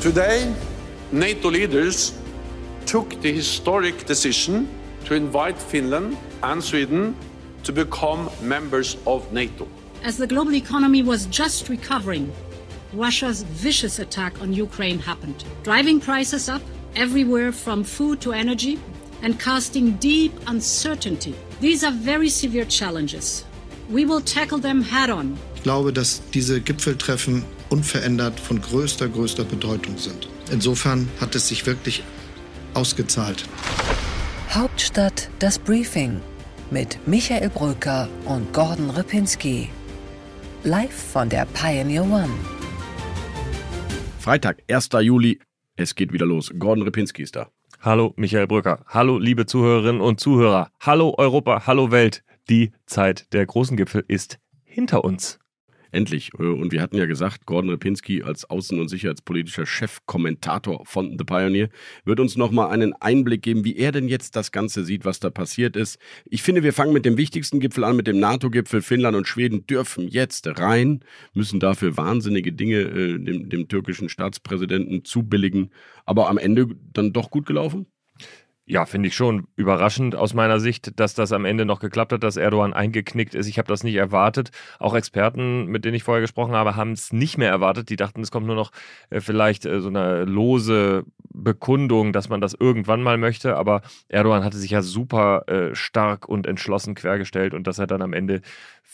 Today, NATO leaders took the historic decision to invite Finland and Sweden to become members of NATO. As the global economy was just recovering, Russia's vicious attack on Ukraine happened, driving prices up everywhere from food to energy and casting deep uncertainty. These are very severe challenges. We will tackle them head on. Ich glaube, dass diese Gipfeltreffen unverändert von größter, größter Bedeutung sind. Insofern hat es sich wirklich ausgezahlt. Hauptstadt das Briefing mit Michael Brücker und Gordon Ripinski. Live von der Pioneer One. Freitag, 1. Juli. Es geht wieder los. Gordon Ripinski ist da. Hallo Michael Brücker. Hallo liebe Zuhörerinnen und Zuhörer. Hallo Europa. Hallo Welt. Die Zeit der großen Gipfel ist hinter uns. Endlich. Äh, und wir hatten ja gesagt, Gordon Repinski als außen- und sicherheitspolitischer Chefkommentator von The Pioneer wird uns nochmal einen Einblick geben, wie er denn jetzt das Ganze sieht, was da passiert ist. Ich finde, wir fangen mit dem wichtigsten Gipfel an, mit dem NATO-Gipfel. Finnland und Schweden dürfen jetzt rein, müssen dafür wahnsinnige Dinge äh, dem, dem türkischen Staatspräsidenten zubilligen. Aber am Ende dann doch gut gelaufen? Ja, finde ich schon überraschend aus meiner Sicht, dass das am Ende noch geklappt hat, dass Erdogan eingeknickt ist. Ich habe das nicht erwartet. Auch Experten, mit denen ich vorher gesprochen habe, haben es nicht mehr erwartet. Die dachten, es kommt nur noch äh, vielleicht äh, so eine lose Bekundung, dass man das irgendwann mal möchte. Aber Erdogan hatte sich ja super äh, stark und entschlossen quergestellt und dass er dann am Ende,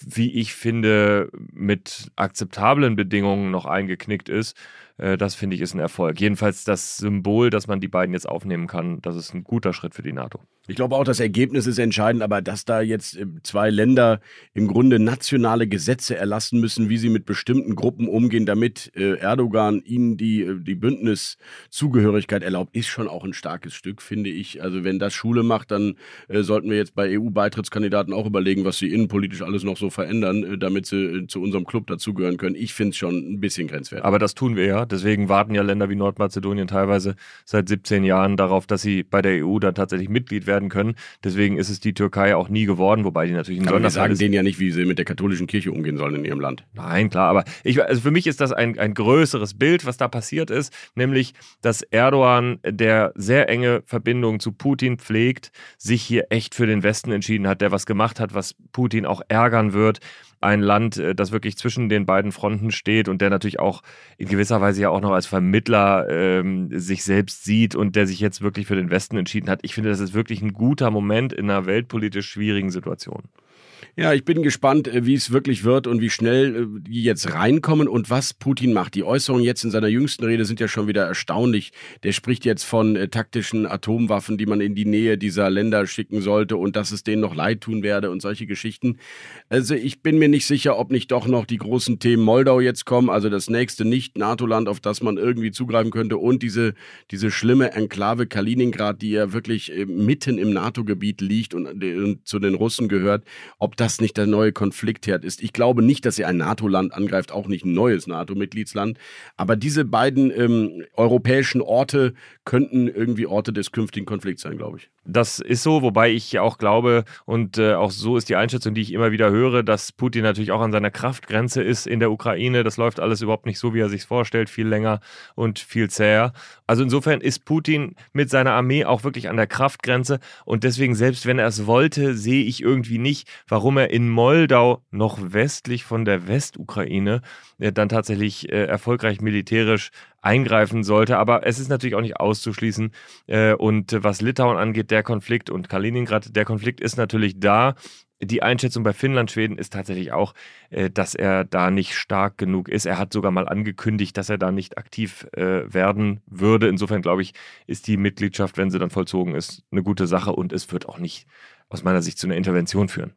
wie ich finde, mit akzeptablen Bedingungen noch eingeknickt ist. Äh, das finde ich ist ein Erfolg. Jedenfalls das Symbol, dass man die beiden jetzt aufnehmen kann, das ist ein guter Schritt für die NATO. Ich glaube auch, das Ergebnis ist entscheidend, aber dass da jetzt äh, zwei Länder im Grunde nationale Gesetze erlassen müssen, wie sie mit bestimmten Gruppen umgehen, damit äh, Erdogan ihnen die, die Bündniszugehörigkeit erlaubt, ist schon auch ein starkes Stück, finde ich. Also wenn das Schule macht, dann sollten wir jetzt bei EU-Beitrittskandidaten auch überlegen, was sie innenpolitisch alles noch so verändern, damit sie zu unserem Club dazugehören können. Ich finde es schon ein bisschen grenzwertig. Aber das tun wir ja. Deswegen warten ja Länder wie Nordmazedonien teilweise seit 17 Jahren darauf, dass sie bei der EU dann tatsächlich Mitglied werden können. Deswegen ist es die Türkei auch nie geworden, wobei die natürlich ein Aber wir sagen denen ja nicht, wie sie mit der katholischen Kirche umgehen sollen in ihrem Land. Nein, klar, aber ich, also für mich ist das ein, ein größeres Bild, was da passiert ist, nämlich, dass Erdogan, der sehr enge Verbindungen zu Putin pflegt, sich hier echt für den Westen entschieden hat, der was gemacht hat, was Putin auch ärgern wird ein Land, äh, das wirklich zwischen den beiden Fronten steht und der natürlich auch in gewisser Weise ja auch noch als Vermittler ähm, sich selbst sieht und der sich jetzt wirklich für den Westen entschieden hat. Ich finde, das ist wirklich ein guter Moment in einer weltpolitisch schwierigen Situation. Ja, ich bin gespannt, äh, wie es wirklich wird und wie schnell äh, die jetzt reinkommen und was Putin macht. Die Äußerungen jetzt in seiner jüngsten Rede sind ja schon wieder erstaunlich. Der spricht jetzt von äh, taktischen Atomwaffen, die man in die Nähe dieser Länder schicken sollte und dass es denen noch leid tun werde und solche Geschichten. Also ich bin mir nicht sicher, ob nicht doch noch die großen Themen Moldau jetzt kommen, also das nächste Nicht-NATO-Land, auf das man irgendwie zugreifen könnte und diese, diese schlimme Enklave Kaliningrad, die ja wirklich äh, mitten im NATO-Gebiet liegt und, und zu den Russen gehört. Ob das nicht der neue Konfliktherd ist. Ich glaube nicht, dass sie ein NATO-Land angreift, auch nicht ein neues NATO-Mitgliedsland. Aber diese beiden ähm, europäischen Orte könnten irgendwie Orte des künftigen Konflikts sein, glaube ich. Das ist so, wobei ich auch glaube, und äh, auch so ist die Einschätzung, die ich immer wieder höre, dass Putin natürlich auch an seiner Kraftgrenze ist in der Ukraine. Das läuft alles überhaupt nicht so, wie er sich vorstellt, viel länger und viel zäher. Also insofern ist Putin mit seiner Armee auch wirklich an der Kraftgrenze. Und deswegen, selbst wenn er es wollte, sehe ich irgendwie nicht, warum er in Moldau noch westlich von der Westukraine äh, dann tatsächlich äh, erfolgreich militärisch eingreifen sollte. Aber es ist natürlich auch nicht auszuschließen. Äh, und was Litauen angeht, der Konflikt und Kaliningrad, der Konflikt ist natürlich da. Die Einschätzung bei Finnland, Schweden ist tatsächlich auch, äh, dass er da nicht stark genug ist. Er hat sogar mal angekündigt, dass er da nicht aktiv äh, werden würde. Insofern glaube ich, ist die Mitgliedschaft, wenn sie dann vollzogen ist, eine gute Sache und es wird auch nicht aus meiner Sicht zu einer Intervention führen.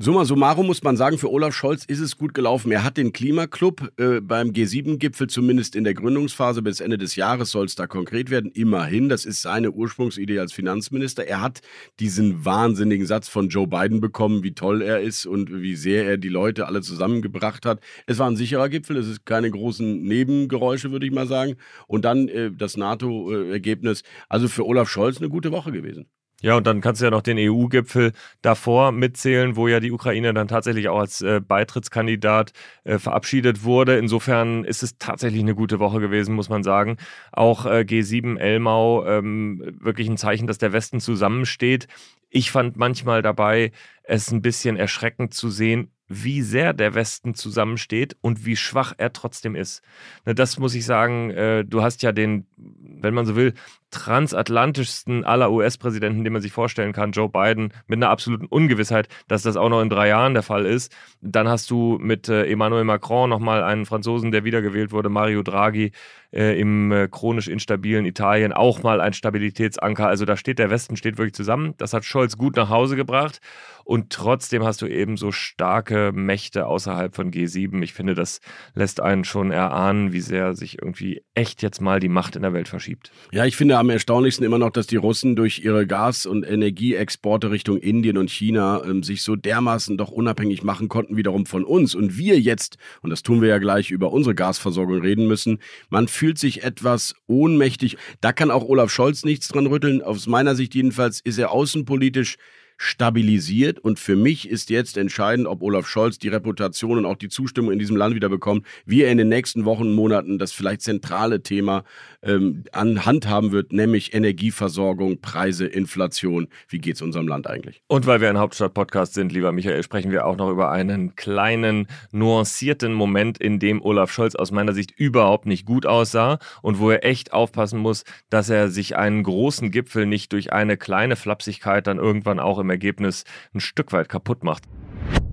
Summa summarum muss man sagen, für Olaf Scholz ist es gut gelaufen. Er hat den Klimaclub äh, beim G7-Gipfel zumindest in der Gründungsphase bis Ende des Jahres soll es da konkret werden. Immerhin, das ist seine Ursprungsidee als Finanzminister. Er hat diesen wahnsinnigen Satz von Joe Biden bekommen, wie toll er ist und wie sehr er die Leute alle zusammengebracht hat. Es war ein sicherer Gipfel, es ist keine großen Nebengeräusche, würde ich mal sagen. Und dann äh, das NATO-Ergebnis. Also für Olaf Scholz eine gute Woche gewesen. Ja, und dann kannst du ja noch den EU-Gipfel davor mitzählen, wo ja die Ukraine dann tatsächlich auch als äh, Beitrittskandidat äh, verabschiedet wurde. Insofern ist es tatsächlich eine gute Woche gewesen, muss man sagen. Auch äh, G7 Elmau, ähm, wirklich ein Zeichen, dass der Westen zusammensteht. Ich fand manchmal dabei, es ein bisschen erschreckend zu sehen, wie sehr der Westen zusammensteht und wie schwach er trotzdem ist. Ne, das muss ich sagen, äh, du hast ja den, wenn man so will, transatlantischsten aller US-Präsidenten, den man sich vorstellen kann, Joe Biden, mit einer absoluten Ungewissheit, dass das auch noch in drei Jahren der Fall ist. Dann hast du mit äh, Emmanuel Macron nochmal einen Franzosen, der wiedergewählt wurde, Mario Draghi, äh, im äh, chronisch instabilen Italien, auch mal ein Stabilitätsanker. Also da steht der Westen steht wirklich zusammen. Das hat Scholz gut nach Hause gebracht. Und trotzdem hast du eben so starke Mächte außerhalb von G7. Ich finde, das lässt einen schon erahnen, wie sehr sich irgendwie echt jetzt mal die Macht in der Welt verschiebt. Ja, ich finde am erstaunlichsten immer noch, dass die Russen durch ihre Gas- und Energieexporte Richtung Indien und China ähm, sich so dermaßen doch unabhängig machen konnten, wiederum von uns. Und wir jetzt, und das tun wir ja gleich, über unsere Gasversorgung reden müssen, man fühlt sich etwas ohnmächtig. Da kann auch Olaf Scholz nichts dran rütteln. Aus meiner Sicht jedenfalls ist er außenpolitisch stabilisiert. Und für mich ist jetzt entscheidend, ob Olaf Scholz die Reputation und auch die Zustimmung in diesem Land wieder bekommt, wie er in den nächsten Wochen, Monaten das vielleicht zentrale Thema ähm, an Hand haben wird, nämlich Energieversorgung, Preise, Inflation. Wie geht es unserem Land eigentlich? Und weil wir ein Hauptstadt-Podcast sind, lieber Michael, sprechen wir auch noch über einen kleinen, nuancierten Moment, in dem Olaf Scholz aus meiner Sicht überhaupt nicht gut aussah und wo er echt aufpassen muss, dass er sich einen großen Gipfel nicht durch eine kleine Flapsigkeit dann irgendwann auch im im Ergebnis ein Stück weit kaputt macht.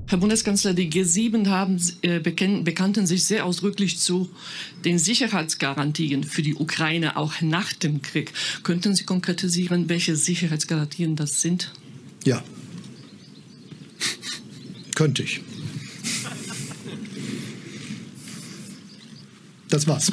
Herr Bundeskanzler, die G7 haben, äh, bekannten sich sehr ausdrücklich zu den Sicherheitsgarantien für die Ukraine auch nach dem Krieg. Könnten Sie konkretisieren, welche Sicherheitsgarantien das sind? Ja, könnte ich. Das war's.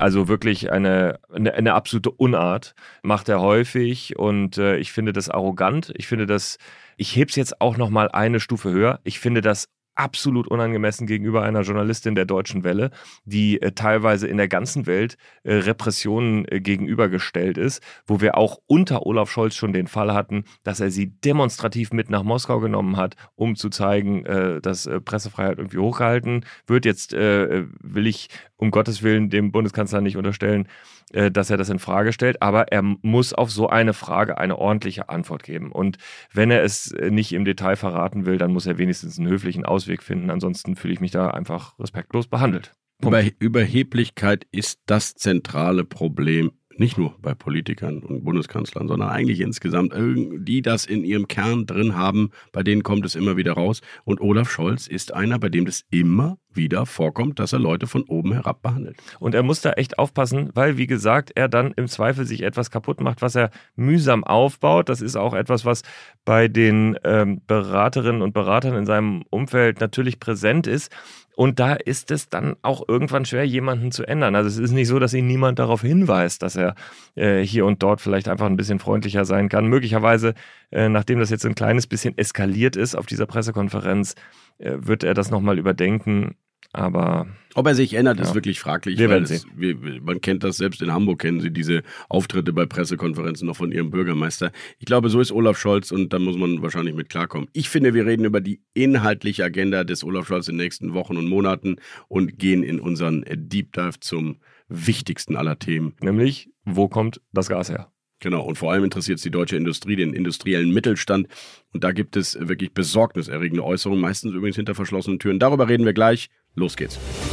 Also wirklich eine, eine, eine, absolute Unart macht er häufig und äh, ich finde das arrogant. Ich finde das, ich hebe es jetzt auch noch mal eine Stufe höher. Ich finde das absolut unangemessen gegenüber einer Journalistin der Deutschen Welle, die äh, teilweise in der ganzen Welt äh, Repressionen äh, gegenübergestellt ist, wo wir auch unter Olaf Scholz schon den Fall hatten, dass er sie demonstrativ mit nach Moskau genommen hat, um zu zeigen, äh, dass äh, Pressefreiheit irgendwie hochgehalten wird. Jetzt äh, will ich um Gottes Willen dem Bundeskanzler nicht unterstellen, äh, dass er das in Frage stellt, aber er muss auf so eine Frage eine ordentliche Antwort geben. Und wenn er es äh, nicht im Detail verraten will, dann muss er wenigstens einen höflichen Ausweg finden. Ansonsten fühle ich mich da einfach respektlos behandelt. Über Überheblichkeit ist das zentrale Problem nicht nur bei Politikern und Bundeskanzlern, sondern eigentlich insgesamt, die das in ihrem Kern drin haben, bei denen kommt es immer wieder raus. Und Olaf Scholz ist einer, bei dem das immer wieder vorkommt, dass er Leute von oben herab behandelt. Und er muss da echt aufpassen, weil, wie gesagt, er dann im Zweifel sich etwas kaputt macht, was er mühsam aufbaut. Das ist auch etwas, was bei den ähm, Beraterinnen und Beratern in seinem Umfeld natürlich präsent ist. Und da ist es dann auch irgendwann schwer, jemanden zu ändern. Also es ist nicht so, dass ihn niemand darauf hinweist, dass er äh, hier und dort vielleicht einfach ein bisschen freundlicher sein kann. Möglicherweise, äh, nachdem das jetzt ein kleines bisschen eskaliert ist auf dieser Pressekonferenz, äh, wird er das nochmal überdenken. Aber ob er sich ändert, ja. ist wirklich fraglich. Wir werden es, wir, man kennt das selbst in Hamburg, kennen Sie diese Auftritte bei Pressekonferenzen noch von Ihrem Bürgermeister. Ich glaube, so ist Olaf Scholz und da muss man wahrscheinlich mit klarkommen. Ich finde, wir reden über die inhaltliche Agenda des Olaf Scholz in den nächsten Wochen und Monaten und gehen in unseren Deep Dive zum wichtigsten aller Themen. Nämlich, wo kommt das Gas her? Genau, und vor allem interessiert es die deutsche Industrie, den industriellen Mittelstand. Und da gibt es wirklich besorgniserregende Äußerungen, meistens übrigens hinter verschlossenen Türen. Darüber reden wir gleich. Los geht's.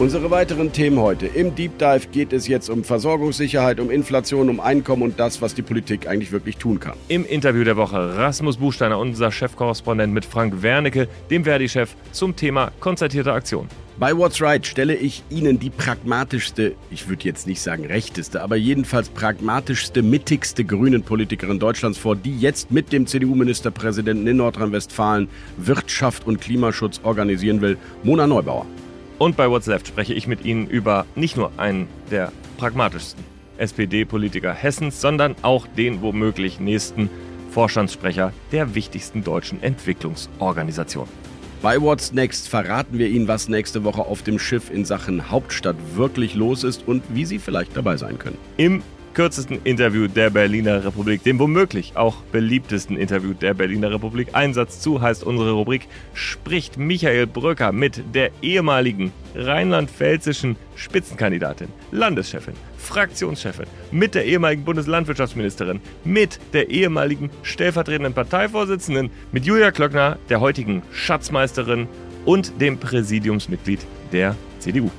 Unsere weiteren Themen heute. Im Deep Dive geht es jetzt um Versorgungssicherheit, um Inflation, um Einkommen und das, was die Politik eigentlich wirklich tun kann. Im Interview der Woche Rasmus Buchsteiner, unser Chefkorrespondent mit Frank Wernicke, dem Verdi-Chef, zum Thema konzertierte Aktion. Bei What's Right stelle ich Ihnen die pragmatischste, ich würde jetzt nicht sagen rechteste, aber jedenfalls pragmatischste, mittigste grünen Politikerin Deutschlands vor, die jetzt mit dem CDU-Ministerpräsidenten in Nordrhein-Westfalen Wirtschaft und Klimaschutz organisieren will, Mona Neubauer. Und bei What's Left spreche ich mit Ihnen über nicht nur einen der pragmatischsten SPD-Politiker Hessens, sondern auch den womöglich nächsten Vorstandssprecher der wichtigsten deutschen Entwicklungsorganisation. Bei What's Next verraten wir Ihnen, was nächste Woche auf dem Schiff in Sachen Hauptstadt wirklich los ist und wie Sie vielleicht dabei sein können. Im kürzesten Interview der Berliner Republik, dem womöglich auch beliebtesten Interview der Berliner Republik. Einsatz zu heißt unsere Rubrik, spricht Michael Bröcker mit der ehemaligen rheinland-pfälzischen Spitzenkandidatin, Landeschefin, Fraktionschefin, mit der ehemaligen Bundeslandwirtschaftsministerin, mit der ehemaligen stellvertretenden Parteivorsitzenden, mit Julia Klöckner, der heutigen Schatzmeisterin und dem Präsidiumsmitglied der CDU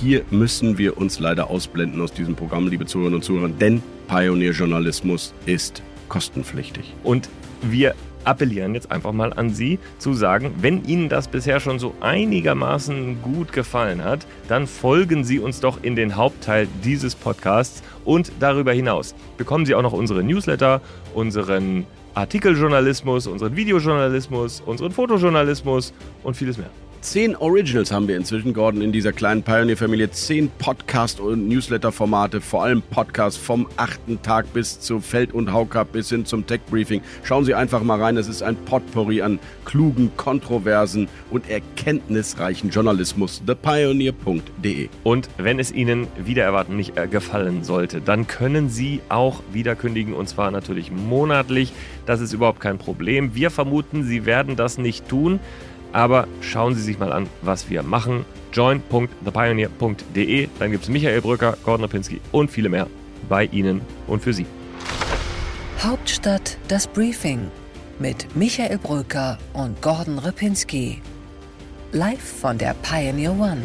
hier müssen wir uns leider ausblenden aus diesem Programm, liebe Zuhörerinnen und Zuhörer, denn Pionierjournalismus ist kostenpflichtig. Und wir appellieren jetzt einfach mal an Sie zu sagen, wenn Ihnen das bisher schon so einigermaßen gut gefallen hat, dann folgen Sie uns doch in den Hauptteil dieses Podcasts und darüber hinaus bekommen Sie auch noch unsere Newsletter, unseren Artikeljournalismus, unseren Videojournalismus, unseren Fotojournalismus und vieles mehr. Zehn Originals haben wir inzwischen, Gordon, in dieser kleinen Pioneer-Familie. Zehn Podcast- und Newsletter-Formate, vor allem Podcasts vom achten Tag bis zu Feld- und Haucup bis hin zum Tech-Briefing. Schauen Sie einfach mal rein. Es ist ein Potpourri an klugen, kontroversen und erkenntnisreichen Journalismus. ThePioneer.de. Und wenn es Ihnen wieder erwarten nicht äh, gefallen sollte, dann können Sie auch wieder kündigen und zwar natürlich monatlich. Das ist überhaupt kein Problem. Wir vermuten, Sie werden das nicht tun. Aber schauen Sie sich mal an, was wir machen. join.thepioneer.de. Dann gibt es Michael Brücker, Gordon Rapinski und viele mehr bei Ihnen und für Sie. Hauptstadt das Briefing mit Michael Brücker und Gordon Ripinski. Live von der Pioneer One.